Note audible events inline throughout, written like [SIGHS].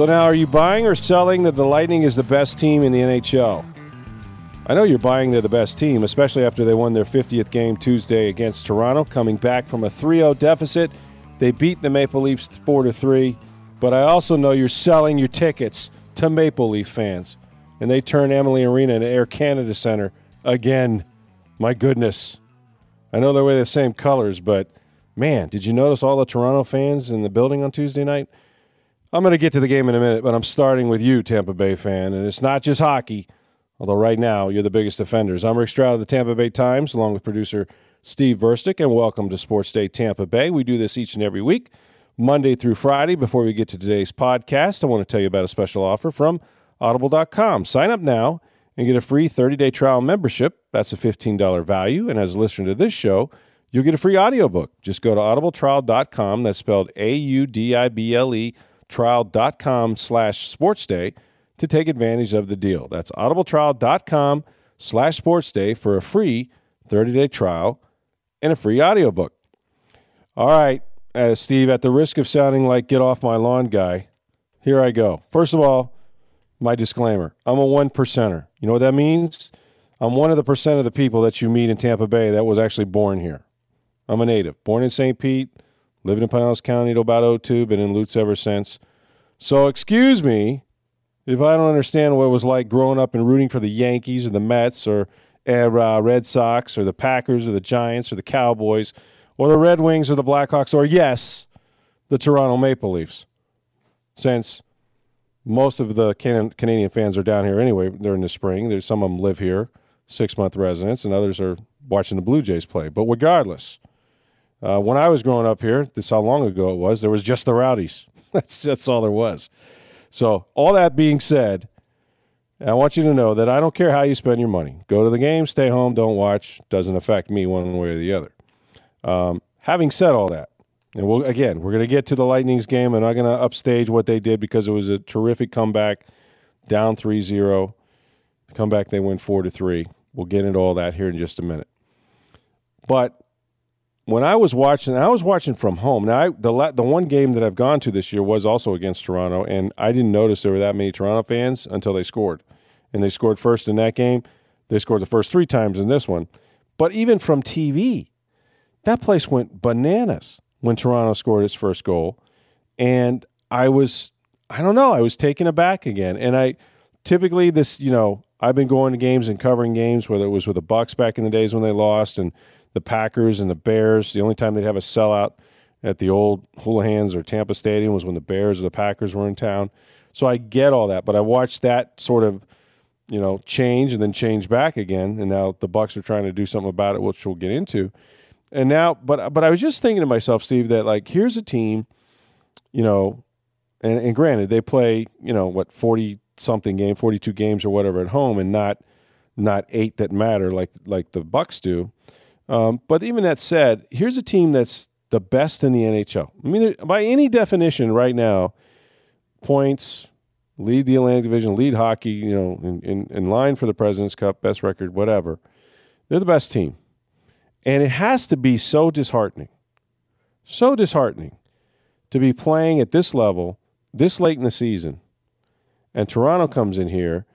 So now are you buying or selling that the Lightning is the best team in the NHL? I know you're buying they're the best team, especially after they won their 50th game Tuesday against Toronto, coming back from a 3-0 deficit – they beat the Maple Leafs 4 to 3, but I also know you're selling your tickets to Maple Leaf fans. And they turn Amalie Arena into Air Canada Center again. My goodness. I know they wear the same colors, but man, did you notice all the Toronto fans in the building on Tuesday night? I'm going to get to the game in a minute, but I'm starting with you, Tampa Bay fan. And it's not just hockey, although right now you're the biggest offenders. I'm Rick Stroud of the Tampa Bay Times, along with producer Steve Verstick, and welcome to Sports Day Tampa Bay. We do this each and every week, Monday through Friday. Before we get to today's podcast, I want to tell you about a special offer from Audible.com. Sign up now and get a free 30 day trial membership. That's a $15 value. And as a listener to this show, you'll get a free audiobook. Just go to audibletrial.com. That's spelled A U D I B L E trial.com slash sports day to take advantage of the deal. That's audibletrial.com slash sports day for a free 30 day trial and a free audiobook. All right, uh, Steve, at the risk of sounding like get off my lawn guy, here I go. First of all, my disclaimer I'm a one percenter. You know what that means? I'm one of the percent of the people that you meet in Tampa Bay that was actually born here. I'm a native, born in St. Pete, living in Pinellas County till about 02, been in Lutz ever since. So excuse me if I don't understand what it was like growing up and rooting for the Yankees or the Mets or uh, Red Sox or the Packers or the Giants or the Cowboys or the Red Wings or the Blackhawks or, yes, the Toronto Maple Leafs. Since most of the Can- Canadian fans are down here anyway during the spring, there's some of them live here, six month residents, and others are watching the Blue Jays play. But regardless, uh, when I was growing up here, this how long ago it was, there was just the Rowdies. [LAUGHS] that's, that's all there was. So, all that being said, I want you to know that I don't care how you spend your money. Go to the game, stay home, don't watch. Doesn't affect me one way or the other. Um, having said all that, and we'll, again, we're going to get to the Lightning's game. I'm not going to upstage what they did because it was a terrific comeback, down 3 0. Comeback, they win 4 to 3. We'll get into all that here in just a minute. But when I was watching, I was watching from home. Now, I, the the one game that I've gone to this year was also against Toronto, and I didn't notice there were that many Toronto fans until they scored and they scored first in that game. They scored the first three times in this one. But even from TV, that place went bananas when Toronto scored its first goal. And I was, I don't know, I was taken aback again. And I typically, this, you know, I've been going to games and covering games, whether it was with the Bucks back in the days when they lost and the Packers and the Bears. The only time they'd have a sellout at the old Houlihan's or Tampa Stadium was when the Bears or the Packers were in town. So I get all that, but I watched that sort of you know, change and then change back again. And now the Bucks are trying to do something about it, which we'll get into. And now, but but I was just thinking to myself, Steve, that like here's a team, you know, and, and granted they play, you know, what forty something game, forty two games or whatever at home, and not not eight that matter like like the Bucks do. Um, but even that said, here's a team that's the best in the NHL. I mean, by any definition, right now, points, lead the Atlantic Division, lead hockey, you know, in, in, in line for the President's Cup, best record, whatever. They're the best team. And it has to be so disheartening, so disheartening to be playing at this level this late in the season. And Toronto comes in here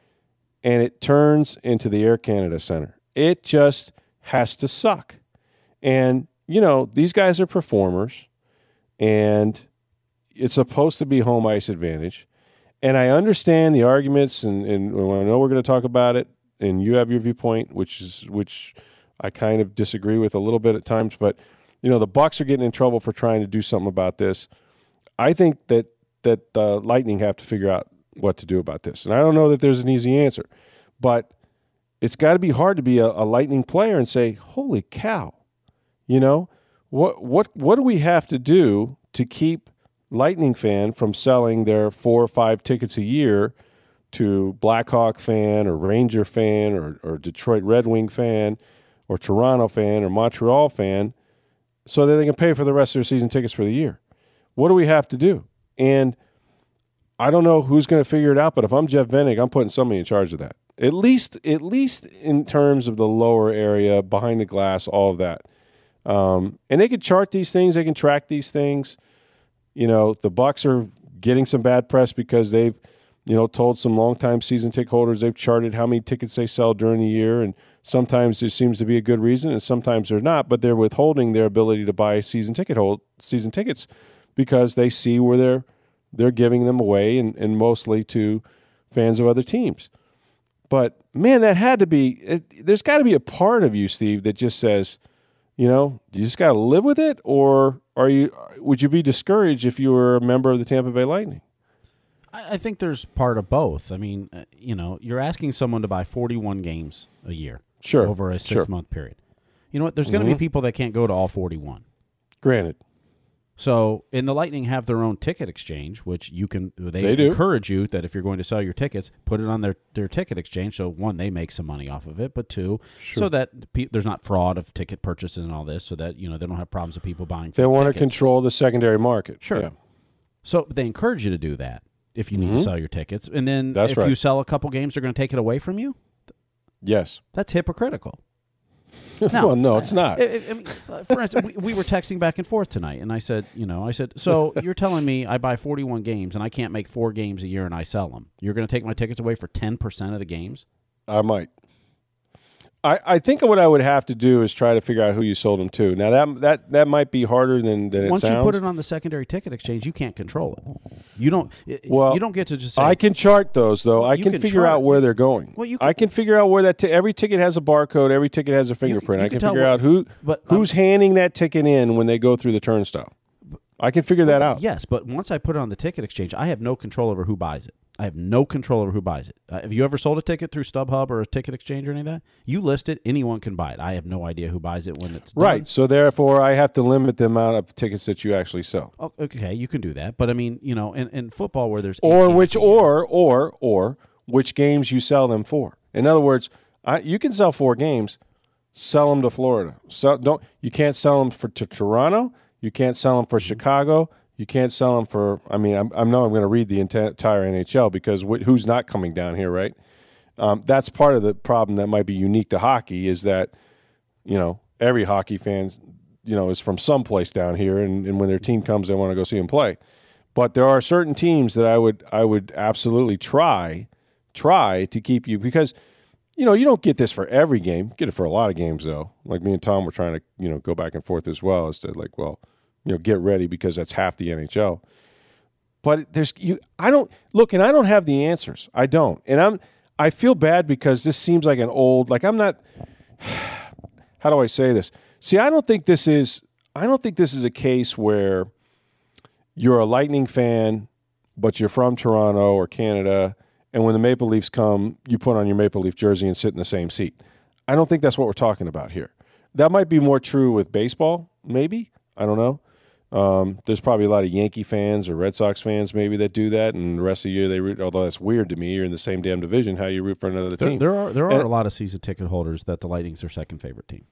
and it turns into the Air Canada Center. It just has to suck. And, you know, these guys are performers and it's supposed to be home ice advantage and I understand the arguments, and, and I know we're going to talk about it, and you have your viewpoint, which is which I kind of disagree with a little bit at times. But you know, the Bucks are getting in trouble for trying to do something about this. I think that that the Lightning have to figure out what to do about this, and I don't know that there's an easy answer, but it's got to be hard to be a, a Lightning player and say, "Holy cow!" You know, What what what do we have to do to keep Lightning fan from selling their four or five tickets a year to Blackhawk fan or Ranger fan or, or Detroit Red Wing fan or Toronto fan or Montreal fan so that they can pay for the rest of their season tickets for the year? What do we have to do? And I don't know who's going to figure it out, but if I'm Jeff Vinik, I'm putting somebody in charge of that. At least, at least in terms of the lower area, behind the glass, all of that. Um, and they can chart these things, they can track these things. You know, the Bucks are getting some bad press because they've, you know, told some longtime season ticket holders they've charted how many tickets they sell during the year, and sometimes there seems to be a good reason, and sometimes they're not. But they're withholding their ability to buy season ticket hold season tickets because they see where they're they're giving them away, and, and mostly to fans of other teams. But man, that had to be. It, there's got to be a part of you, Steve, that just says, you know, you just got to live with it, or are you? Would you be discouraged if you were a member of the Tampa Bay Lightning? I think there's part of both. I mean, uh, you know, you're asking someone to buy 41 games a year, sure, over a six sure. month period. You know what? There's going to mm-hmm. be people that can't go to all 41. Granted, so, in the Lightning have their own ticket exchange, which you can they, they do. encourage you that if you're going to sell your tickets, put it on their, their ticket exchange. So one, they make some money off of it, but two, sure. so that pe- there's not fraud of ticket purchases and all this, so that you know they don't have problems of people buying. They want tickets. to control the secondary market. Sure. Yeah. So they encourage you to do that if you need mm-hmm. to sell your tickets, and then That's if right. you sell a couple games, they're going to take it away from you. Yes. That's hypocritical. [LAUGHS] No, well, no, it's not. I, I mean, uh, for instance, we, we, were texting back and forth tonight, and I said, you know, I said, so [LAUGHS] you're telling me I buy 41 games and I can't make four games a year and I sell them. You're going to take my tickets away for 10% of the games? I might. I, I think what I would have to do is try to figure out who you sold them to. Now that that that might be harder than, than Once it sounds. you put it on the secondary ticket exchange, you can't control it. You don't. Well, you don't get to just say. I can chart those though. I can, can figure chart- out where they're going. Well, you I can figure out where that t- every ticket has a barcode. Every ticket has a fingerprint. you I can can figure what- out who but, um, who's handing that ticket in when they go through the turnstile. I can figure that out. Yes, but once I put it on the ticket exchange, I have no control over who buys it. I have no control over who buys it. Uh, have you ever sold a ticket through StubHub or a ticket exchange or any of that? You list it, anyone can buy it. I have no idea who buys it when it's done. Right. So therefore, I have to limit the amount of tickets that you actually sell. Oh, okay, you can do that, but I mean, you know, in, in football where there's or which or or or which games you sell them for. In other words, I, you can sell four games, sell them to Florida. So don't you can't sell them for to Toronto. You can't sell them for Mm-hmm. Chicago. You can't sell them for. I mean, I'm, I know I'm going to read the entire NHL because wh- who's not coming down here, right? Um, that's part of the problem that might be unique to hockey is that you know every hockey fans you know is from someplace down here, and, and when their team comes, they want to go see them play. But there are certain teams that I would I would absolutely try try to keep you because you know you don't get this for every game. You get it for a lot of games though. Like me and Tom were trying to you know go back and forth as well as to like well you know get ready because that's half the NHL. But there's you I don't look and I don't have the answers. I don't. And I'm I feel bad because this seems like an old like I'm not [SIGHS] how do I say this? See, I don't think this is I don't think this is a case where you're a Lightning fan, but you're from Toronto or Canada, and when the Maple Leafs come, you put on your Maple Leaf jersey and sit in the same seat. I don't think that's what we're talking about here. That might be more true with baseball, maybe. I don't know. Um, there's probably a lot of Yankee fans or Red Sox fans maybe that do that, and the rest of the year they root. Although that's weird to me. You're in the same damn division. How you root for another There, team? there are there are And- a lot of season ticket holders that the Lightning's their second favorite team.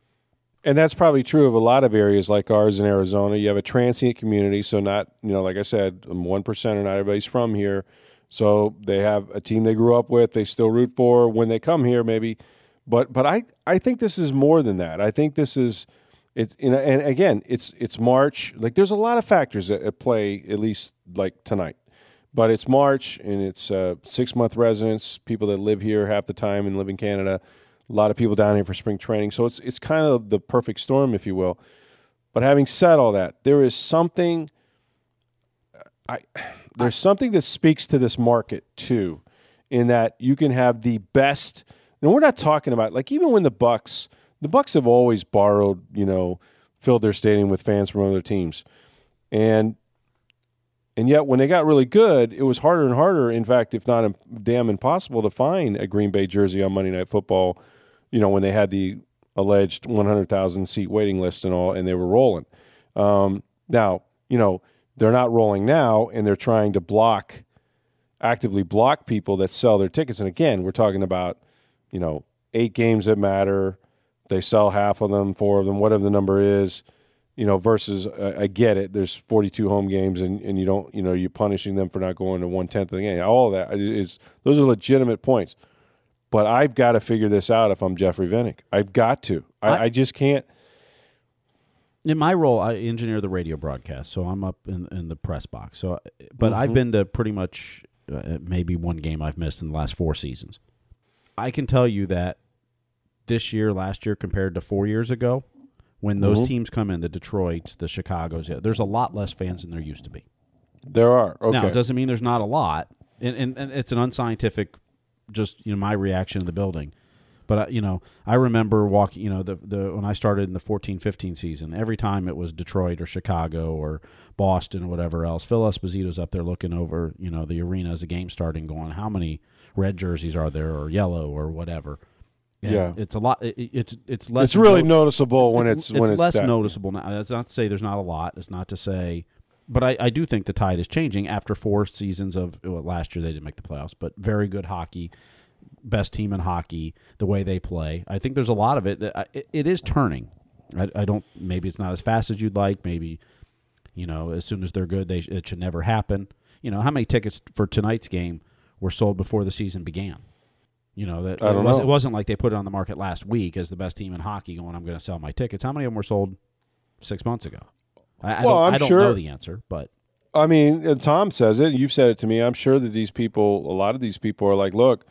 And that's probably true of a lot of areas like ours in Arizona. You have a transient community, so not you know, like I said, one percent or not everybody's from here. So they have a team they grew up with. They still root for when they come here, maybe. But but I I think this is more than that. I think this is it's you know, and again, it's it's March. Like there's a lot of factors at, at play, at least like tonight. But it's March and it's uh, six month residents, people that live here half the time and live in Canada. A lot of people down here for spring training, so it's it's kind of the perfect storm, if you will. But having said all that, there is something. I there's something that speaks to this market too, in that you can have the best. And we're not talking about like even when the Bucks, the Bucks have always borrowed, you know, filled their stadium with fans from other teams, and and yet when they got really good, it was harder and harder. In fact, if not damn impossible, to find a Green Bay jersey on Monday Night Football. You know when they had the alleged 100,000 seat waiting list and all, and they were rolling. Um, now, you know, they're not rolling now, and they're trying to block, actively block people that sell their tickets. And again, we're talking about, you know, eight games that matter. They sell half of them, four of them, whatever the number is. You know, versus uh, I get it. There's 42 home games, and, and you don't, you know, you're punishing them for not going to one tenth of the game. All of that is those are legitimate points. But I've got to figure this out if I'm Jeffrey Vinik. I've got to. I, I, I just can't in my role, I engineer the radio broadcast, so I'm up in, in the press box. So, but mm-hmm. I've been to pretty much uh, maybe one game I've missed in the last four seasons. I can tell you that this year, last year, compared to four years ago, when those mm-hmm. teams come in, the Detroits, the Chicago's, there's a lot less fans than there used to be. There are. Okay. Now, it doesn't mean there's not a lot, and, and, and it's an unscientific, just you know, my reaction in the building. But you know, I remember walking. You know, the the when I started in the 14-15 season, every time it was Detroit or Chicago or Boston or whatever else, Phil Esposito's up there looking over you know the arena as the game starting, going, how many red jerseys are there or yellow or whatever. And yeah, it's a lot. It, it's it's less. It's really noticeable it's, when it's, it's when it's less that. noticeable now. That's not to say there's not a lot. It's not to say, but I, I do think the tide is changing after four seasons of well, last year they didn't make the playoffs, but very good hockey best team in hockey, the way they play. I think there's a lot of it that it, it is turning. I, I, don't. Maybe it's not as fast as you'd like. Maybe you know, as soon as they're good, they it should never happen. You know, how many tickets for tonight's game were sold before the season began? You know that it, was, know. it wasn't like they put it on the market last week as the best team in hockey. Going, I'm going to sell my tickets. How many of them were sold six months ago? I, I well, don't, I'm I don't sure, know the answer, but I mean, Tom says it. You've said it to me. I'm sure that these people, a lot of these people, are like, look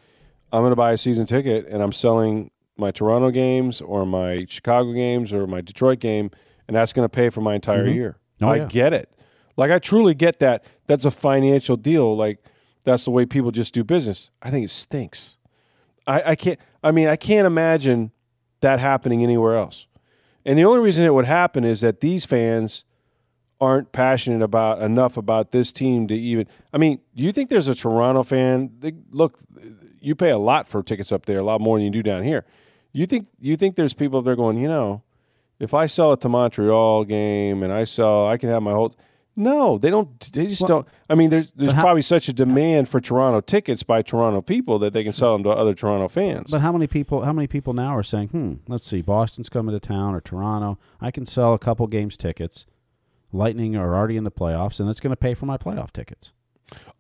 I'm going to buy a season ticket and I'm selling my Toronto games or my Chicago games or my Detroit game, and that's going to pay for my entire mm-hmm. year. Oh, I yeah. get it. Like I truly get that. That's a financial deal. Like that's the way people just do business. I think it stinks. I, I can't. I mean, I can't imagine that happening anywhere else. And the only reason it would happen is that these fans aren't passionate about enough about this team to even. I mean, do you think there's a Toronto fan? They, look, you pay a lot for tickets up there, a lot more than you do down here. You think you think there's people up there going, you know, if I sell it to Montreal game and I sell, I can have my whole. No, they don't. They just well, don't. I mean, there's there's how, probably such a demand for Toronto tickets by Toronto people that they can sell them to other Toronto fans. But how many people? How many people now are saying, "Hmm, let's see, Boston's coming to town or Toronto. I can sell a couple games tickets. Lightning are already in the playoffs, and it's going to pay for my playoff tickets."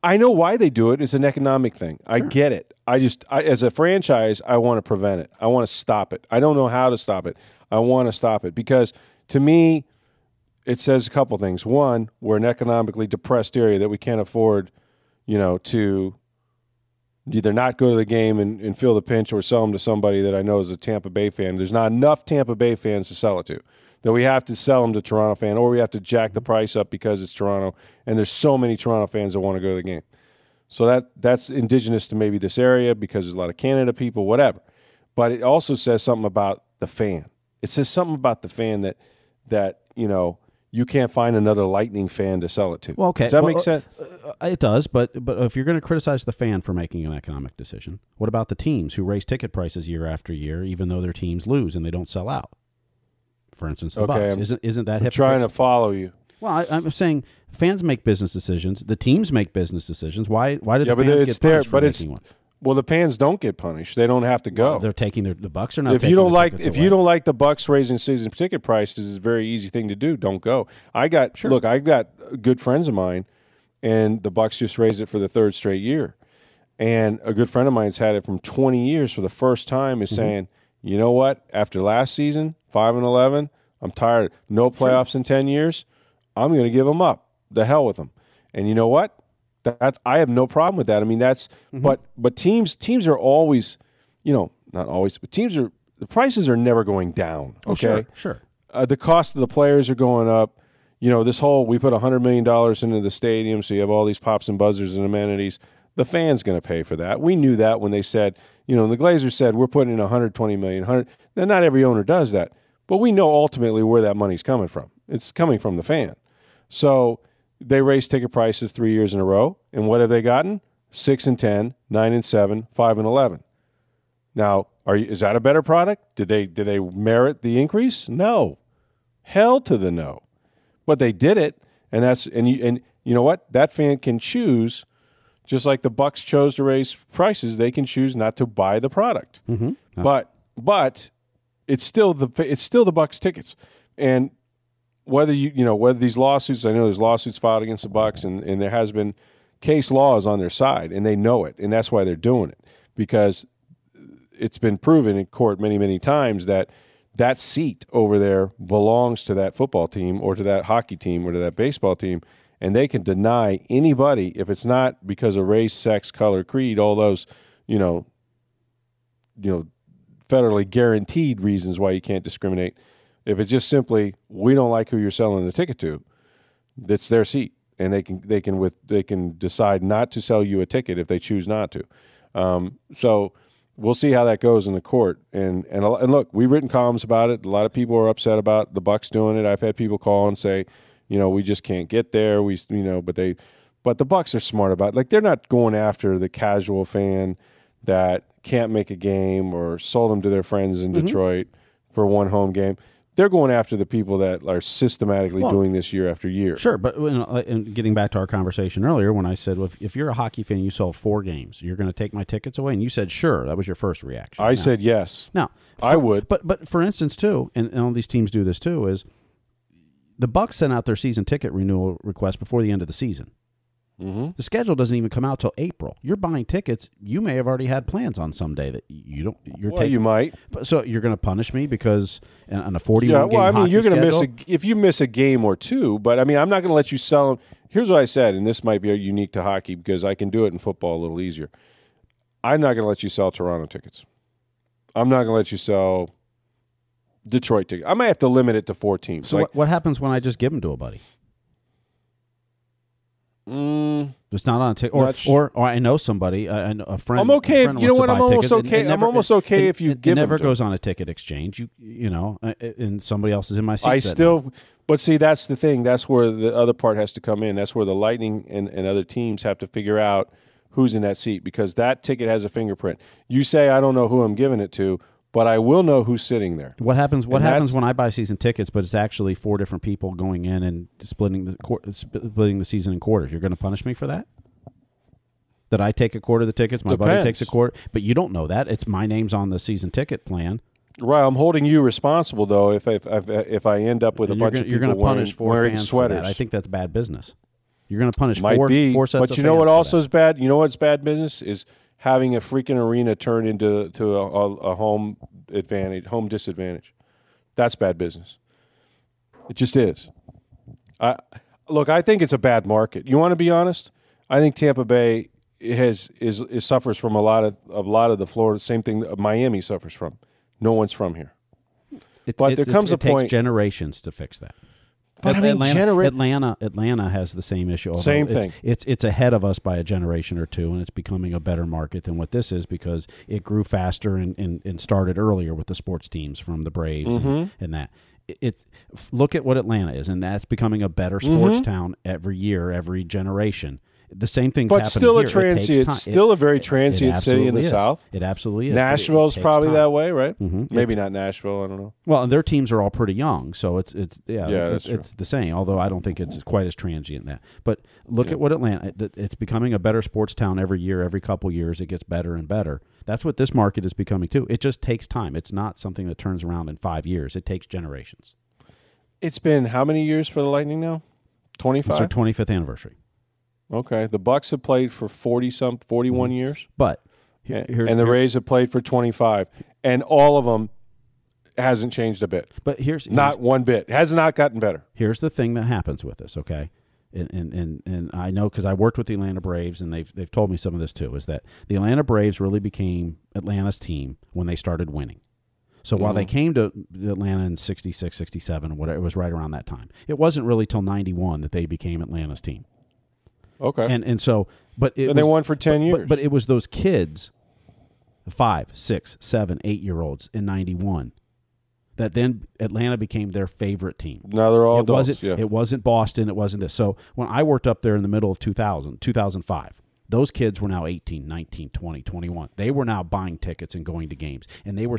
I know why they do it. It's an economic thing. Sure. I get it. I just, I, as a franchise, I want to prevent it. I want to stop it. I don't know how to stop it. I want to stop it because to me, it says a couple things. One, we're an economically depressed area that we can't afford, you know, to either not go to the game and, and feel the pinch or sell them to somebody that I know is a Tampa Bay fan. There's not enough Tampa Bay fans to sell it to that we have to sell them to Toronto fan, or we have to jack the price up because it's Toronto, and there's so many Toronto fans that want to go to the game. So that that's indigenous to maybe this area because there's a lot of Canada people, whatever. But it also says something about the fan. It says something about the fan that that you know you can't find another Lightning fan to sell it to. Well, okay, does that well, make sense? Uh, it does, but but if you're going to criticize the fan for making an economic decision, what about the teams who raise ticket prices year after year, even though their teams lose and they don't sell out? for instance, the okay, Bucks. Isn't isn't that I'm trying to follow you? Well, I, am saying fans make business decisions. The teams make business decisions. Why? Why do yeah, the fans get there, punished but it's, one? Well, the Pans don't get punished. They don't have to go. Well, they're taking their the Bucks are not. If you don't like, if away. you don't like the Bucks raising season ticket prices, it's a very easy thing to do. Don't go. I got sure. look. I've got good friends of mine, and the Bucks just raised it for the third straight year. And a good friend of mine's had it from 20 years for the first time. Is mm-hmm. saying, you know what? After last season, five and 11 I'm tired. No playoffs sure. in 10 years. I'm going to give them up. The hell with them. And you know what? That's I have no problem with that. I mean, that's mm-hmm. but but teams teams are always, you know, not always, but teams are the prices are never going down. Oh, okay, sure, sure. Uh, the cost of the players are going up. You know, this whole we put hundred million dollars into the stadium, so you have all these pops and buzzers and amenities. The fans going to pay for that. We knew that when they said, you know, the Glazers said we're putting in 120 million. 100. Now, not every owner does that. But we know ultimately where that money's coming from. It's coming from the fan. So they raised ticket prices three years in a row. And what have they gotten? Six and 10, nine and seven, five and 11. Now, are you, is that a better product? Did they, did they merit the increase? No. Hell to the no. but they did it, and that's and you and you know what? That fan can choose, just like the Bucks chose to raise prices. They can choose not to buy the product, Mm-hmm. but but it's still the it's still the Bucks tickets, and whether you you know whether these lawsuits, I know there's lawsuits filed against the Bucks, and and there has been case laws on their side, and they know it, and that's why they're doing it because it's been proven in court many many times that that seat over there belongs to that football team or to that hockey team or to that baseball team and they can deny anybody if it's not because of race sex color creed all those you know you know federally guaranteed reasons why you can't discriminate if it's just simply we don't like who you're selling the ticket to that's their seat and they can they can with they can decide not to sell you a ticket if they choose not to um, so we'll see how that goes in the court. And and and look, we've written columns about it. A lot of people are upset about the Bucks doing it. I've had people call and say, you know, we just can't get there. We you know, but they, but the Bucks are smart about it. like they're not going after the casual fan that can't make a game or sold them to their friends in Detroit for one home game. They're going after the people that are systematically Well, doing this year after year. Sure, but you know, and getting back to our conversation earlier, when I said, well, if, if you're a hockey fan, you saw four games, you're going to take my tickets away, and you said, sure. That was your first reaction. I Now- said yes. now, I would. but but for instance, too, and, and all these teams do this too, is the Bucks sent out their season ticket renewal request before the end of the season. Mm-hmm. The schedule doesn't even come out till April. You're buying tickets. You may have already had plans on some day that you don't. You're Well, taking. you might. but- so you're going to punish me because on a 40 Yeah, game well, I mean, you're going to miss a if you miss a game or two, but I mean, I'm not going to let you sell them. Here's what I said, and this might be unique to hockey because I can do it in football a little easier. I'm not going to let you sell Toronto tickets. I'm not going to let you sell Detroit tickets. I might have to limit it to four teams. So like, what, what happens when I just give them to a buddy? Mm, It's not on a ticket, or, or or I know somebody, I a friend. I'm okay a if- you know what, I'm almost tickets. It- okay- it I'm almost okay it- if you give It never goes on a ticket exchange. You you know, uh, uh, and somebody else is in my seat. I night. still, but see, that's the thing. That's where the other part has to come in. That's where the Lightning and, and other teams have to figure out who's in that seat because that ticket has a fingerprint. You say, I don't know who I'm giving it to, but I will know who's sitting there. What happens? What And happens when I buy season tickets, but it's actually four different people going in and splitting the splitting the season in quarters? You're going to punish me for that? That I take a quarter of the tickets, my buddy takes a quarter, but you don't know that. It's my name's on the season ticket plan. Right, I'm holding you responsible though if if if, if I end up with a you're bunch gonna, of you're going to wearing, punish four wearing fans sweaters. For that. I think that's bad business. You're going to punish might four, be, four sets but you know what also is bad? You know what's bad business is having a freaking arena turn into to a, a, a home advantage, home disadvantage. That's bad business. It just is. I look. I think it's a bad market. You want to be honest? I think Tampa Bay has is, is suffers from a lot of a lot of the Florida same thing that Miami suffers from. No one's from here. It- But it- there comes it a takes point- generations to fix that. But I mean, Atlanta, genera- Atlanta, Atlanta has the same issue. Same it's, thing. It's it's ahead of us by a generation or two, and it's becoming a better market than what this is because it grew faster and, and, and started earlier with the sports teams from the Braves Mm-hmm. and, and that. It's look at what Atlanta is, and that's becoming a better sports town every year, every generation. The same thing's Mm-hmm. But still a here. It transient, still a very transient city in the is. South. It absolutely is. it- it Nashville's probably time. that way, right? Mhm. Maybe not Nashville. I don't know. Well, and their teams are all pretty young, so it's it's yeah, Yeah, it's, it's the same. Although I don't think it's quite as transient that. But look at what Atlanta. It's becoming a better sports town every year. Every couple years, it gets better and better. That's what this market is becoming too. It just takes time. It's not something that turns around in five years. It takes generations. It's been how many years for the Lightning now? Twenty It's their twenty fifth anniversary. Okay, the Bucks have played for forty some, forty one years, But here, and, Mm-hmm. here's, and the here- Rays have played for twenty five, and all of them hasn't changed a bit. but here's Not one bit. Has not gotten better. here's the thing that happens with this, okay? And and and, and I know because I worked with the Atlanta Braves, and they've they've told me some of this too. Is that the Atlanta Braves really became Atlanta's team when they started winning. So while they came to Atlanta in 66, 67, whatever, it was right around that time. It wasn't really till 91 that they became Atlanta's team. Okay, And and so, but it and they was- won for ten but- years. But, but it was those kids, five, six, seven, eight year olds in 91, that then Atlanta became their favorite team now they're all it adults. wasn't yeah. it wasn't Boston it wasn't this so when I worked up there in the middle of 2000 2005 those kids were now 18 19 20 21 they were now buying tickets and going to games and they were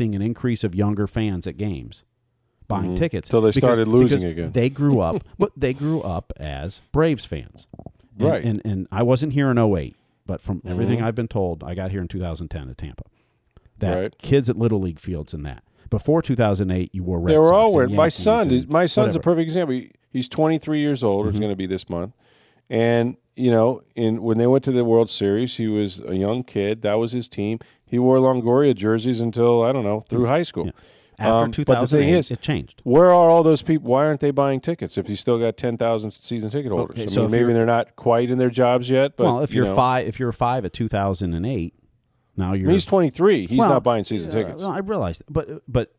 Seeing an increase of younger fans at games buying Mhm. tickets. Till they Because- started losing again. They grew up, [LAUGHS] but they grew up as Braves fans. And, Right. And, and I wasn't here in 08, but from everything Mhm. I've been told, I got here in 2010 at Tampa. That Right. kids at Little League fields and that. Before 2008, you wore Red they were all wearing. My son, is, my son's a perfect example. He, he's 23 years old, or Mhm. is going to be this month. And you know, in when they went to the World Series, he was a young kid. That was his team. He wore Longoria jerseys until I don't know through high school. Yeah. After Um, but the thing 2008, is, it changed. Where are all those people? Why aren't they buying tickets if you still got 10,000 season ticket holders? Okay, I so mean, maybe they're not quite in their jobs yet, but well, if you you're know. five, if you're five at 2008, now you're mean, he's 23. He's Well, not buying season uh, tickets. well, I realize, that, but but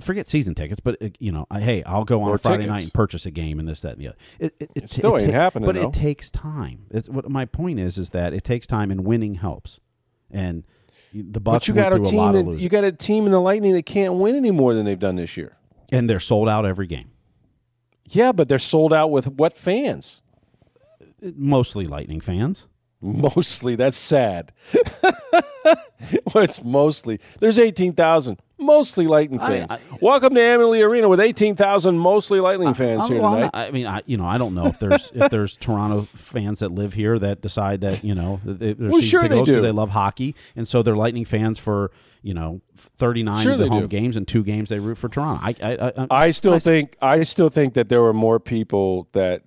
forget season tickets. But uh, you know, I- hey, I'll go on Or a Friday tickets. night and purchase a game and this, that, and the other. It, it, it, It still ain't happening, but though. it takes time. It's, what my point is is that it takes time, and winning helps. And the Bucks But you got a team of that you got a team in the Lightning that can't win any more than they've done this year. and they're sold out every game. Yeah, but they're sold out with what fans? Mostly Lightning fans. Mostly. That's sad. [LAUGHS] well, it's mostly. There's 18,000 mostly Lightning fans. I- Welcome to Amalie Arena with 18,000 mostly Lightning fans Uh, here well, tonight. I mean, I, you know, I don't know if there's if there's Toronto fans that live here that decide that you know they, they're Well, sure they do. they love hockey, and so they're Lightning fans for you know 39 Sure of the home do. games and two games they root for Toronto. I I, I, I still think I still think that there were more people that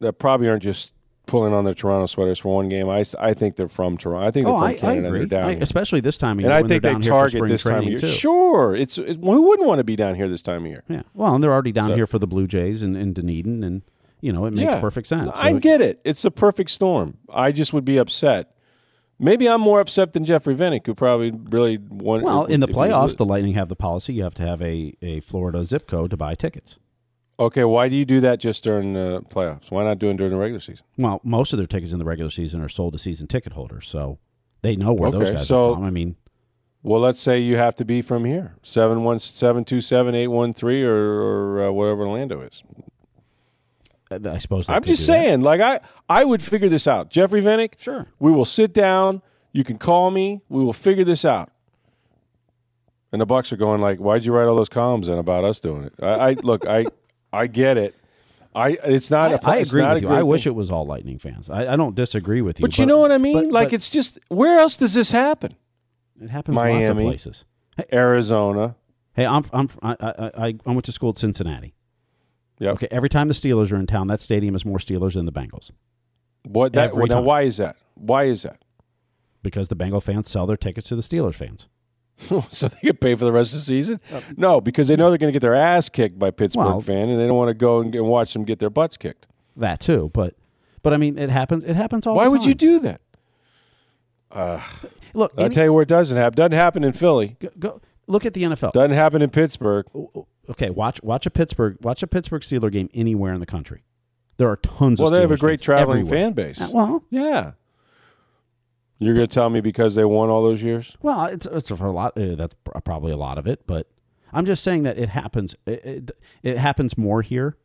that probably aren't just pulling on their Toronto sweaters for one game. I, I think they're from Toronto. I think they're oh, from I, I Canada. agree, They're down I- especially this time of year. and I think they down here for target this time of year. Too. Sure, it's it, who wouldn't want to be down here this time of year? Yeah, well, and they're already down So- here for the Blue Jays and, and Dunedin, and you know it makes Yeah. perfect sense. So I it- get it. It's the perfect storm. I just would be upset. Maybe I'm more upset than Jeffrey Vinik, who probably really wanted. Well, in the if he was playoffs, the Lightning have the policy you have to have a, a Florida zip code to buy tickets. Okay, why do you do that just during the playoffs? Why not do it during the regular season? Well, most of their tickets in the regular season are sold to season ticket holders, so they know where those guys so- are from. I mean, Well, let's say you have to be from here seven one seven two seven eight one three or or uh, whatever Orlando is. I suppose I'm just do that. saying, like I I would figure this out. Jeffrey Vinik, Sure. we will sit down. You can call me. We will figure this out. And the Bucks are going like, "Why'd you write all those columns in about us doing it?" I, I look, I I get it. I it's not. I, a, I it's agree not with you. I great wish it was all Lightning fans. I, I don't disagree with you. But you know what I mean? but- like but it's just where else does this happen? it happens lots of places. Hey, Arizona. hey, I'm I'm I, I I I went to school at Cincinnati. Yeah. Okay, every time the Steelers are in town, that stadium is more Steelers than the Bengals What that? Every now, why is that? Why is that? because the Bengal fans sell their tickets to the Steelers fans. [LAUGHS] so they get paid for the rest of the season? No, because they know they're going to get their ass kicked by Pittsburgh Well- fan, and they don't want to go and, and watch them get their butts kicked. That too, but but I mean, it happens. It happens all. Why would you do that? Look, I'll any- tell you where it doesn't happen. Doesn't happen in Philly. go, go look at the NFL. Doesn't happen in Pittsburgh. okay, watch watch a Pittsburgh watch a Pittsburgh Steeler game anywhere in the country. There are tons Well, of they have a great traveling everywhere. fan base. Uh, Well, Yeah. You're going to tell me because they won all those years? well, it's it's for a lot. Uh, that's pr- probably a lot of it, but I'm just saying that it happens. It, it, it happens more here,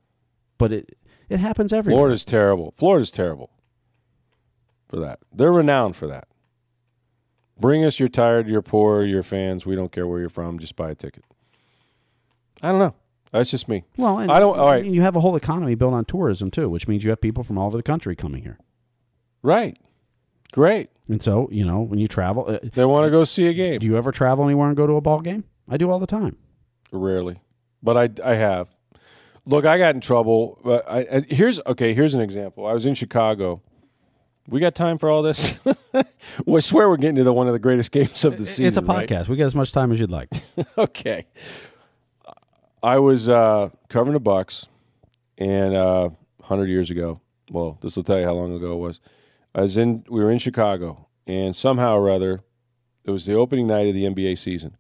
but it it happens everywhere. Florida's terrible. Florida's terrible for that. They're renowned for that. Bring us your tired, your poor, your fans. We don't care where you're from. Just buy a ticket. I don't know. That's just me. Well, and I don't- all right. and you have a whole economy built on tourism too, which means you have people from all over the country coming here. Right. Great. And so, you know, when you travel, uh, They want to go see a game. do you ever travel anywhere and go to a ball game? I do all the time. Rarely, but I I have. Look, I got in trouble. But I, I here's okay. Here's an example. I was in Chicago. We got time for all this? [LAUGHS] well, I swear we're getting to the one of the greatest [LAUGHS] games of the season. it's a right? podcast. We get as much time as you'd like. [LAUGHS] okay. I was uh, covering the Bucks, and uh, hundred years ago. Well, this will tell you how long ago it was. Was in. We were in Chicago, and somehow or other, it was the opening night of the NBA season,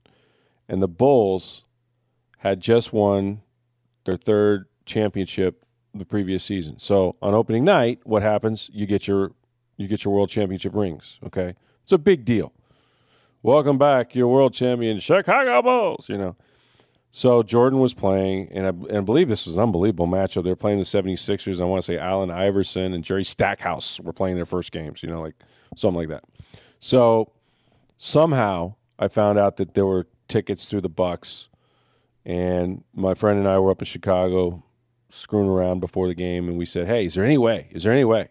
and the Bulls had just won their third championship the previous season. So on opening night, what happens? You get your you get your world championship rings. Okay, it's a big deal. Welcome back, your world champion Chicago Bulls. You know. So Jordan was playing, and I, and I believe this was an unbelievable matchup. They were playing the 76ers. I want to say Allen Iverson and Jerry Stackhouse were playing their first games, you know, like something like that. So somehow I found out that there were tickets through the Bucks, and my friend and I were up in Chicago screwing around before the game, and we said, "Hey, is there any way? Is there any way?"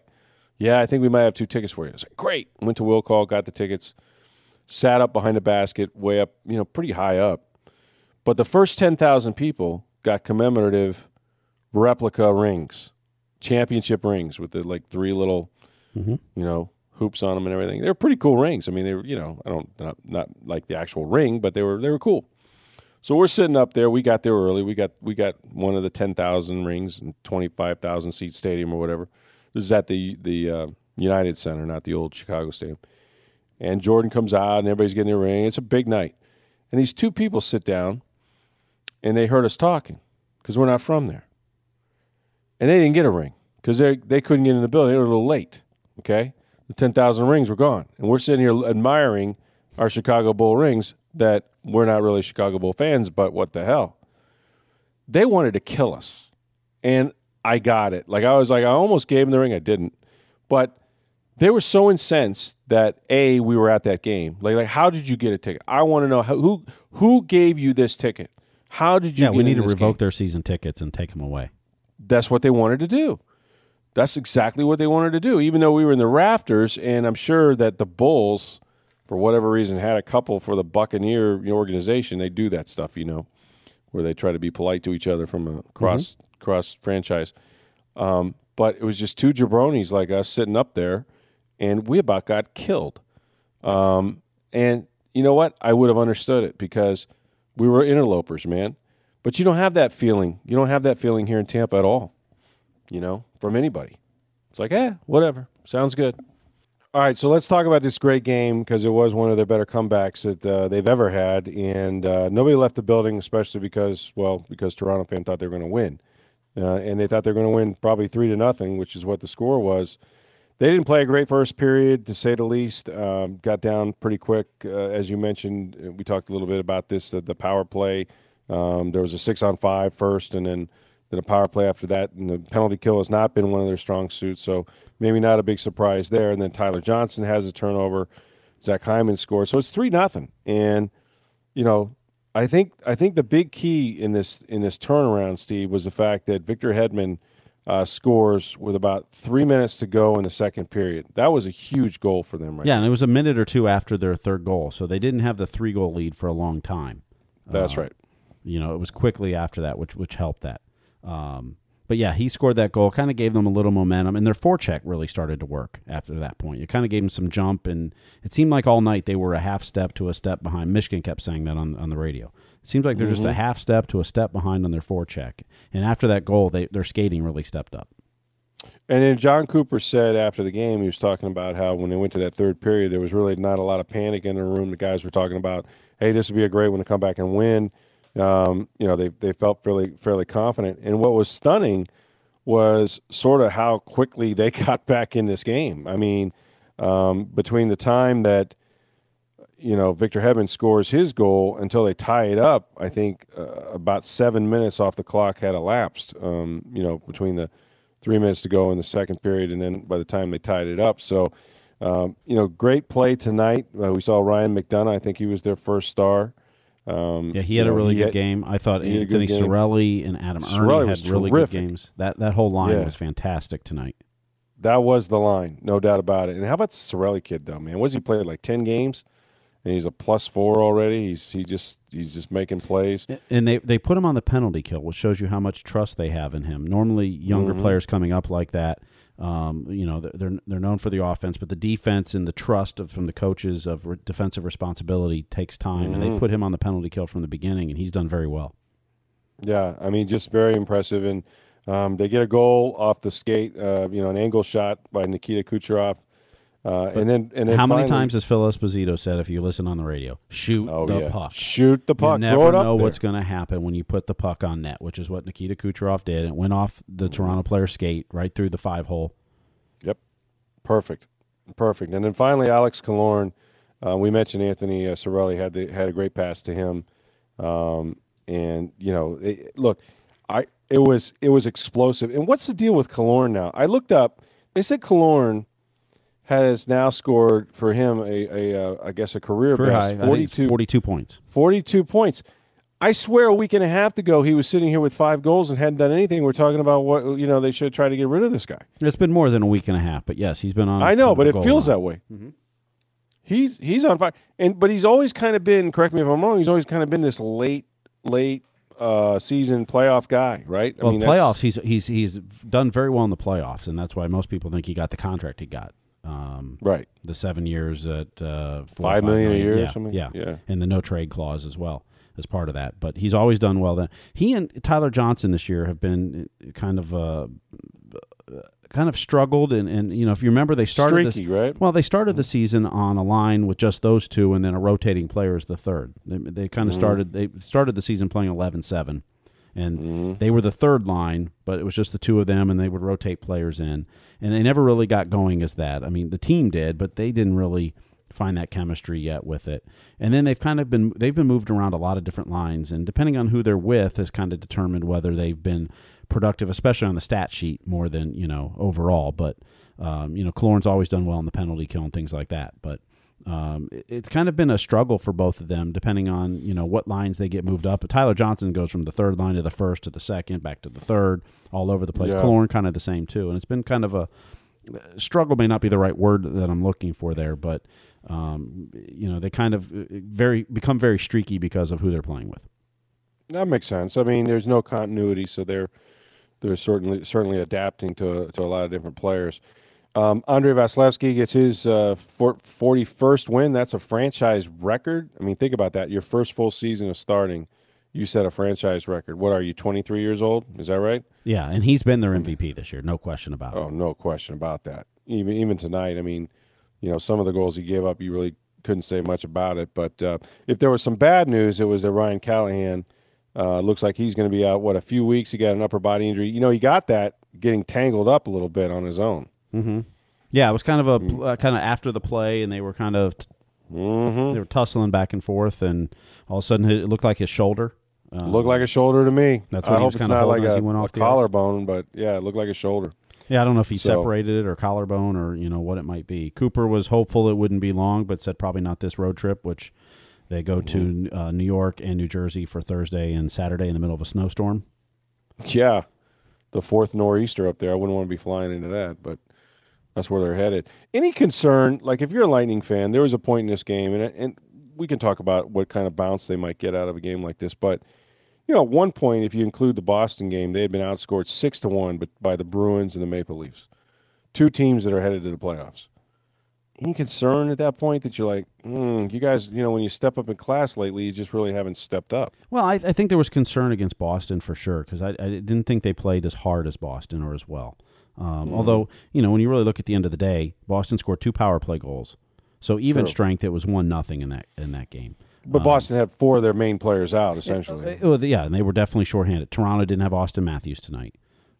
Yeah, I think we might have two tickets for you. I was like, "Great!" Went to will call, got the tickets, sat up behind the basket, way up, you know, pretty high up but the first 10,000 people got commemorative replica rings, championship rings with the like three little, mm-hmm. you know, hoops on them and everything. They're pretty cool rings. I mean, they were, you know, I don't not, not like the actual ring, but they were they were cool. So we're sitting up there. We got there early. We got we got one of the 10,000 rings in 25,000 seat stadium or whatever. This is at the the uh, United Center, not the old Chicago Stadium. And Jordan comes out and everybody's getting their ring. It's a big night. And these two people sit down and they heard us talking because we're not from there. And they didn't get a ring because they they couldn't get in the building. They were a little late. Okay, the ten thousand rings were gone, and we're sitting here admiring our Chicago Bull rings that we're not really Chicago Bull fans, but what the hell? They wanted to kill us, and I got it. Like I was like I almost gave them the ring, I didn't, but they were so incensed that a we were at that game. Like like how did you get a ticket? I want to know how, who who gave you this ticket. How did you? Yeah, we need to revoke game? their season tickets and take them away. That's what they wanted to do. That's exactly what they wanted to do. Even though we were in the rafters, and I'm sure that the Bulls, for whatever reason, had a couple for the Buccaneer organization. They do that stuff, you know, where they try to be polite to each other from a cross mm-hmm. cross franchise. Um, but it was just two jabronis like us sitting up there, and we about got killed. Um, and you know what? I would have understood it because we were interlopers, man. But you don't have that feeling. You don't have that feeling here in Tampa at all, you know, from anybody. It's like, eh, whatever. Sounds good. All right, so let's talk about this great game because it was one of their better comebacks that uh, they've ever had, and uh, nobody left the building, especially because, well, because Toronto fan thought they were going to win, uh, and they thought they were going to win probably three to nothing, which is what the score was they didn't play a great first period, to say the least. Um, got down pretty quick, uh, as you mentioned. Uh, we talked a little bit about this. the power play. Um, there was a six on five first, and then then a power play after that. And the penalty kill has not been one of their strong suits, so maybe not a big surprise there. And then Tyler Johnson has a turnover. Zach Hyman scores, so it's three nothing. And you know, I think I think the big key in this in this turnaround, Steve, was the fact that Victor Hedman – uh, scores with about three minutes to go in the second period. That was a huge goal for them, right? Yeah, now. and it was a minute or two after their third goal, so they didn't have the three goal lead for a long time. That's uh, right. You know, it was quickly after that, which which helped that. Um, but yeah, he scored that goal, kind of gave them a little momentum, and their forecheck really started to work after that point. It kind of gave them some jump, and it seemed like all night they were a half step to a step behind. Mishkin kept saying that on on the radio. Seems like they're mm-hmm. just a mm-hmm. half step to a step behind on their forecheck. And after that goal, they, their skating really stepped up. And then John Cooper said after the game, he was talking about how when they went to that third period, there was really not a lot of panic in the room. The guys were talking about, hey, this would be a great one to come back and win. Um, you know, they, they felt fairly fairly confident. And what was stunning was sort of how quickly they [LAUGHS] got back in this game. I mean, um, between the time that – you know, Victor Hedman scores his goal until they tie it up. I think uh, about seven minutes off the clock had elapsed. Um, you know, between the three minutes to go in the second period, and then by the time they tied it up, so um, you know, great play tonight. Uh, we saw Ryan McDonagh. I think he was their first star. Um, yeah, he had a really good had, game. I thought Anthony Cirelli and Adam Erne had really terrific. good games. That that whole line yeah. was fantastic tonight. That was the line, no doubt about it. And how about the Cirelli kid though, man? Was he played like ten games? And he's a plus four already. He's he just he's just making plays. And they they put him on the penalty kill, which shows you how much trust they have in him. Normally, younger mm-hmm. players coming up like that, um, you know, they're they're known for the offense, but the defense and the trust of, from the coaches of re- defensive responsibility takes time, mm-hmm. and they mm-hmm. put him on the penalty kill from the beginning, and he's done very well. Yeah, I mean, just very impressive, and um, they get a goal off the skate, uh, you know, an angle shot by Nikita Kucherov Uh, and then and then How many finally- times has Phil Esposito said, if you listen on the radio, shoot Oh the yeah, puck? shoot the puck, You never throw it up know what's going to happen when you put the puck on net, which is what Nikita Kucherov did. It went off the Toronto player skate right through the five hole. Yep, perfect, perfect. And then finally, Alex Killorn. Uh, we mentioned Anthony uh, Cirelli had the, had a great pass to him, um, and you know, it, look, I it was it was explosive. And what's the deal with Killorn now? I looked up. They said Killorn has now scored for him a, a uh, I guess a career, Career best high, I think 42, 42 points. 42 points. I swear, a week and a half ago, he was sitting here with five goals and hadn't done anything. We're talking about what you know they should try to get rid of this guy. It's been more than a week and a half, but yes, he's been on. I know, but it feels run. that way. He's he's on fire, and but he's always kind of been. Correct me if I'm wrong. He's always kind of been this late late uh, season playoff guy, right? I Well, mean, that's- playoffs, he's he's he's done very well in the playoffs, and that's why most people think he got the contract he got. Um, right? the seven years at uh, Five million a year or yeah, something? Yeah, Yeah. and the no trade clause as well as part of that. But he's always done well. Then he and Tyler Johnson this year have been kind of uh, kind of struggled, and, and you know if you remember they started this- right? Well, they started the season on a line with just those two, and then a rotating player as the third. They, they kind of Mm-hmm. started they started the season playing 11-7. And Mm-hmm. they were the third line, but it was just the two of them, and they would rotate players in, and they never really got going as that. I mean, the team did, but they didn't really find that chemistry yet with it. And then they've kind of been they've been moved around a lot of different lines, and depending on who they're with, has kind of determined whether they've been productive, especially on the stat sheet more than you know overall. But um, you know, Killorn's always done well in the penalty kill and things like that, but. Um, it- it's kind of been a struggle for both of them, depending on you know what lines they get moved up. But Tyler Johnson goes from the third line to the first to the second, back to the third, all over the place. Yeah. Killorn kind of the same too, and it's been kind of a struggle. May not be the right word that I'm looking for there, but um, you know they kind of uh, very become very streaky because of who they're playing with. That makes sense. I mean, there's no continuity, so they're they're certainly certainly adapting to to a lot of different players. Um, Andrei Vasilevskiy gets his uh, forty first win. That's a franchise record. I mean, think about that. Your first full season of starting, you set a franchise record. What are you? Twenty three years old? Is that right? Yeah, and he's been their MVP this year, no question about it. Oh, no question about that. Even even tonight, I mean, you know, some of the goals he gave up, you really couldn't say much about it. But uh, if there was some bad news, it was that Ryan Callahan uh, looks like he's going to be out. What a few weeks. He got an upper body injury. You know, he got that getting tangled up a little bit on his own. Mm-hmm. Yeah, it was kind of a pl- uh, kind of after the play, and they were kind of Mm-hmm. they were tussling back and forth, and all of a sudden it looked like his shoulder. Uh, Looked like a shoulder to me. That's I what he hope was kinda not like as a, he went off the ice. collarbone, but yeah, it looked like a shoulder. Yeah, I don't know if he So- separated it or collarbone or you know what it might be. Cooper was hopeful it wouldn't be long, but said probably not this road trip, which they go Mm-hmm. to uh, New York and New Jersey for Thursday and Saturday in the middle of a snowstorm. Yeah, the fourth nor'easter up there. I wouldn't want to be flying into that, but that's where they're headed. Any concern? Like if you're a Lightning fan, there was a point in this game, and and we can talk about what kind of bounce they might get out of a game like this. But you know, at one point, if you include the Boston game, they had been outscored six to one, but by the Bruins and the Maple Leafs, two teams that are headed to the playoffs. Any concern at that point that you're like, mm, you guys, you know, when you step up in class lately, you just really haven't stepped up. Well, I, I think there was concern against Boston for sure because I, I didn't think they played as hard as Boston or as well. Um, Although you know when you really look at the end of the day, Boston scored two power play goals, so even True. strength it was one nothing in that in that game. But Boston had four of their main players out essentially. Well, yeah, and they were definitely shorthanded. Toronto didn't have Auston Matthews tonight.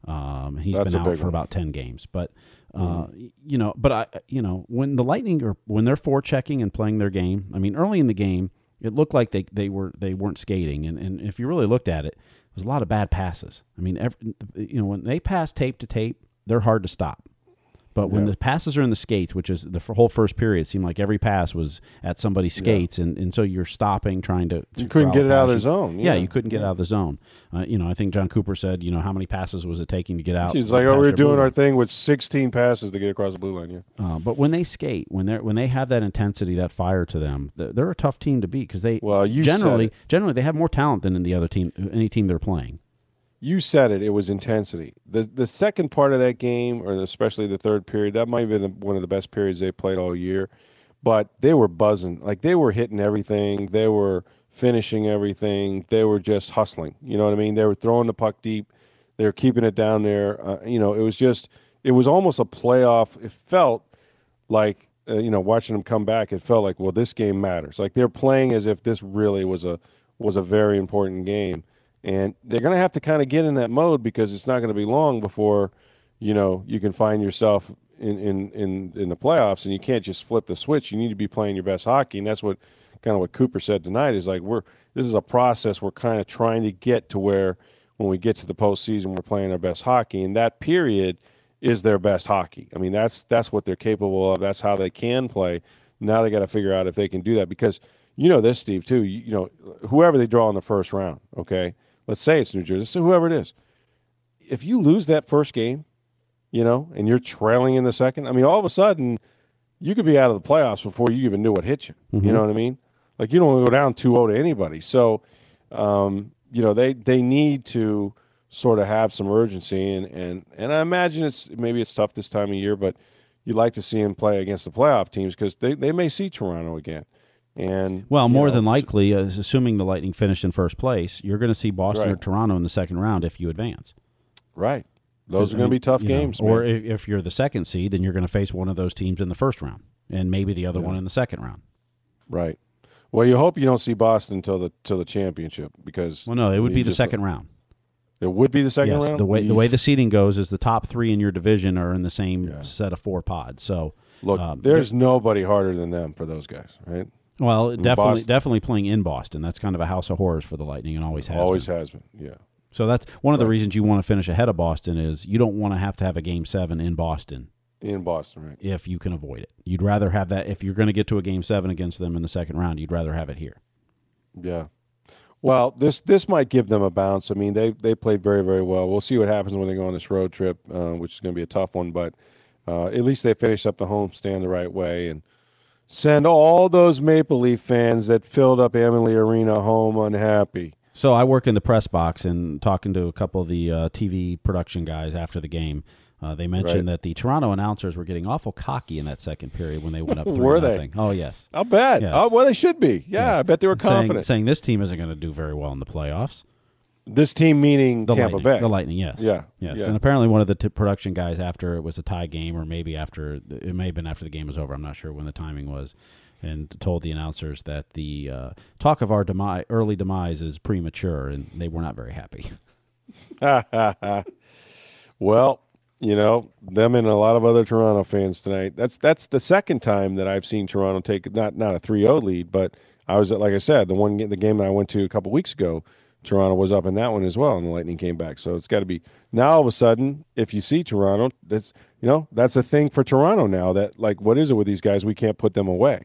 Um, he's That's been out for one. About ten games, but uh, y- you know, but I, you know, when the Lightning are when they're forechecking and playing their game, I mean, early in the game, it looked like they, they were they weren't skating, and, and if you really looked at it, it was a lot of bad passes. I mean, every, you know, when they pass tape to tape, they're hard to stop. But when Yeah. the passes are in the skates, which is the f- whole first period, it seemed like every pass was at somebody's skates, and, and so you're stopping, trying to. to You couldn't get it out of the zone. Yeah, you couldn't get out of the zone. Uh, you know, I think Jon Cooper said, you know, how many passes was it taking to get out? He's like, oh, we are doing our thing with 16 passes to get across the blue line. Yeah. Uh, but when they skate, when they're when they have that intensity, that fire to them, they're, they're a tough team to beat because they Well, you generally generally they have more talent than in the other team, any team they're playing. You said it. It was intensity. The the second part of that game, or especially the third period, that might have been one of the best periods they played all year. But they were buzzing. Like they were hitting everything. They were finishing everything. They were just hustling. You know what I mean? They were throwing the puck deep. They were keeping it down there. Uh, you know, it was just. It was almost a playoff. It felt like uh, you know, watching them come back, it felt like, well, this game matters. Like they're playing as if this really was a was a very important game, and they're going to have to kind of get in that mode because it's not going to be long before, you know, you can find yourself in, in in in the playoffs, and you can't just flip the switch. You need to be playing your best hockey, and that's what kind of what Cooper said tonight is like we're this is a process we're kind of trying to get to where when we get to the postseason, we're playing our best hockey, and that period is their best hockey. I mean, that's that's what they're capable of. That's how they can play. Now they got to figure out if they can do that because you know this, Steve, too. You, you, know, whoever they draw in the first round, okay. Let's say it's New Jersey. So whoever it is, if you lose that first game, you know, and you're trailing in the second, I mean, all of a sudden you could be out of the playoffs before you even knew what hit you. Mm-hmm. You know what I mean? Like you don't want to go down 2-0 to anybody. So, um, you know, they they need to sort of have some urgency and and and I imagine it's maybe it's tough this time of year, but you'd like to see him play against the playoff teams because they, they may see Toronto again. And well, more know, than likely, uh, assuming the Lightning finish in first place, you're going to see Boston right. or Toronto in the second round if you advance. Right. Those are going to be tough games. Know, or if, if, you're the second seed, then you're going to face one of those teams in the first round, and maybe the other yeah. one in the second round. Right. Well, you hope you don't see Boston until the till the championship because well, no, it would be the second round. It would be the second yes, round. The way the way the seeding goes is the top three in your division are in the same yeah. set of four pods. So look, um, there's nobody harder than them for those guys, right? Well, definitely, Boston, definitely playing in Boston. That's kind of a house of horrors for the Lightning, and always has. Always been. has been. Yeah. So that's one of the reasons you want to finish ahead of Boston is you don't want to have to have a game seven in Boston. In Boston, right? If you can avoid it, you'd rather have that. If you're going to get to a game seven against them in the second round, you'd rather have it here. Yeah. Well, this this might give them a bounce. I mean, they they played very very well. We'll see what happens when they go on this road trip, uh, which is going to be a tough one. But uh, at least they finished up the homestand the right way and send all those Maple Leaf fans that filled up Amalie Arena home unhappy. So I work in the press box and talking to a couple of the uh, TV production guys after the game. Uh, they mentioned right. that the Toronto announcers were getting awful cocky in that second period when they went up. [LAUGHS] were they? Oh yes. I'll bet. Yes. Oh well, they should be. Yeah, yes. I bet they were confident. Saying, saying, this team isn't going to do very well in the playoffs. This team meaning the Tampa Lightning, Bay. The Lightning, yes. Yeah. Yes. Yeah. And apparently one of the t- production guys after it was a tie game, or maybe after it may have been after the game was over. I'm not sure when the timing was. And told the announcers that the uh, talk of our demise, early demise is premature, and they were not very happy. [LAUGHS] [LAUGHS] well, you know them and a lot of other Toronto fans tonight. That's that's the second time that I've seen Toronto take not not a 3-0 lead, but I was like I said, the one the game that I went to a couple weeks ago, Toronto was up in that one as well, and the Lightning came back. So it's got to be now. All of a sudden, if you see Toronto, that's you know that's a thing for Toronto now. That like, what is it with these guys? We can't put them away.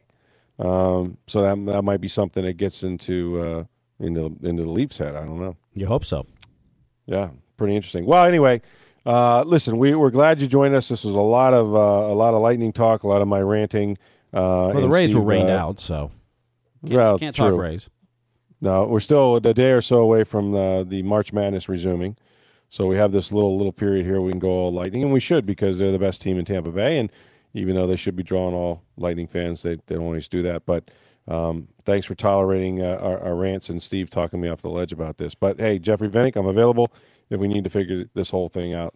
Um, so that that might be something that gets into uh, into into the Leafs' head. I don't know. You hope so. Yeah, pretty interesting. Well, anyway. Uh, listen, we, we're glad you joined us. This was a lot of uh, a lot of lightning talk, a lot of my ranting. Uh, well, the Rays Steve, were rained uh, out, so can't, well, can't true. talk Rays. No, we're still a day or so away from the, the March Madness resuming. So we have this little little period here we can go all Lightning, and we should because they're the best team in Tampa Bay. And even though they should be drawing all Lightning fans, they, they don't always do that. But um, thanks for tolerating uh, our, our, rants and Steve talking me off the ledge about this. But hey, Jeffrey Vinik, I'm available if we need to figure this whole thing out,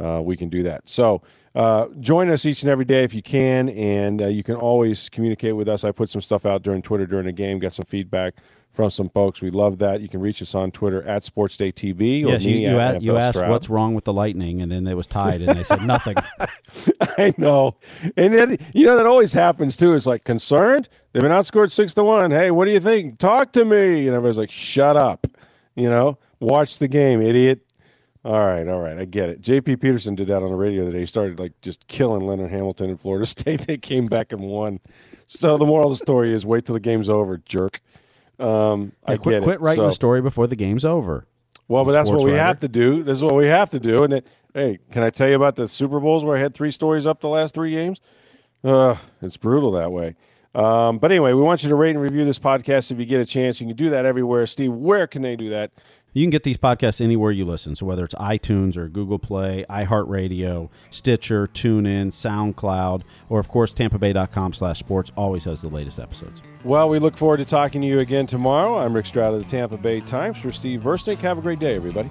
uh, we can do that. So uh, join us each and every day if you can, and uh, you can always communicate with us. I put some stuff out during Twitter during the game, got some feedback from some folks. We love that. You can reach us on Twitter at SportsDayTV. Yes, you, you, at, you asked Stroud. what's wrong with the Lightning, and then it was tied, and they said nothing. [LAUGHS] I know, and then you know that always happens too. It's like concerned. They've been outscored six to one. Hey, what do you think? Talk to me. And everybody's like, shut up. You know, watch the game, idiot. All right, all right, I get it. J.P. Peterson did that on the radio today. He started like just killing Leonard Hamilton in Florida [LAUGHS] State. They came back and won. So the moral of the story is wait till the game's over, jerk. Um, I quit, quit writing so, the story before the game's over. Well, but that's what we writer. have to do. This is what we have to do. And it, hey, can I tell you about the Super Bowls where I had three stories up the last three games? Uh, it's brutal that way. Um, but anyway, we want you to rate and review this podcast if you get a chance. You can do that everywhere. Steve, where can they do that? You can get these podcasts anywhere you listen. So whether it's iTunes or Google Play, iHeartRadio, Stitcher, TuneIn, SoundCloud, or of course TampaBay.com slash sports always has the latest episodes. Well, we look forward to talking to you again tomorrow. I'm Rick Stroud of the Tampa Bay Times for Steve Versnick. Have a great day, everybody.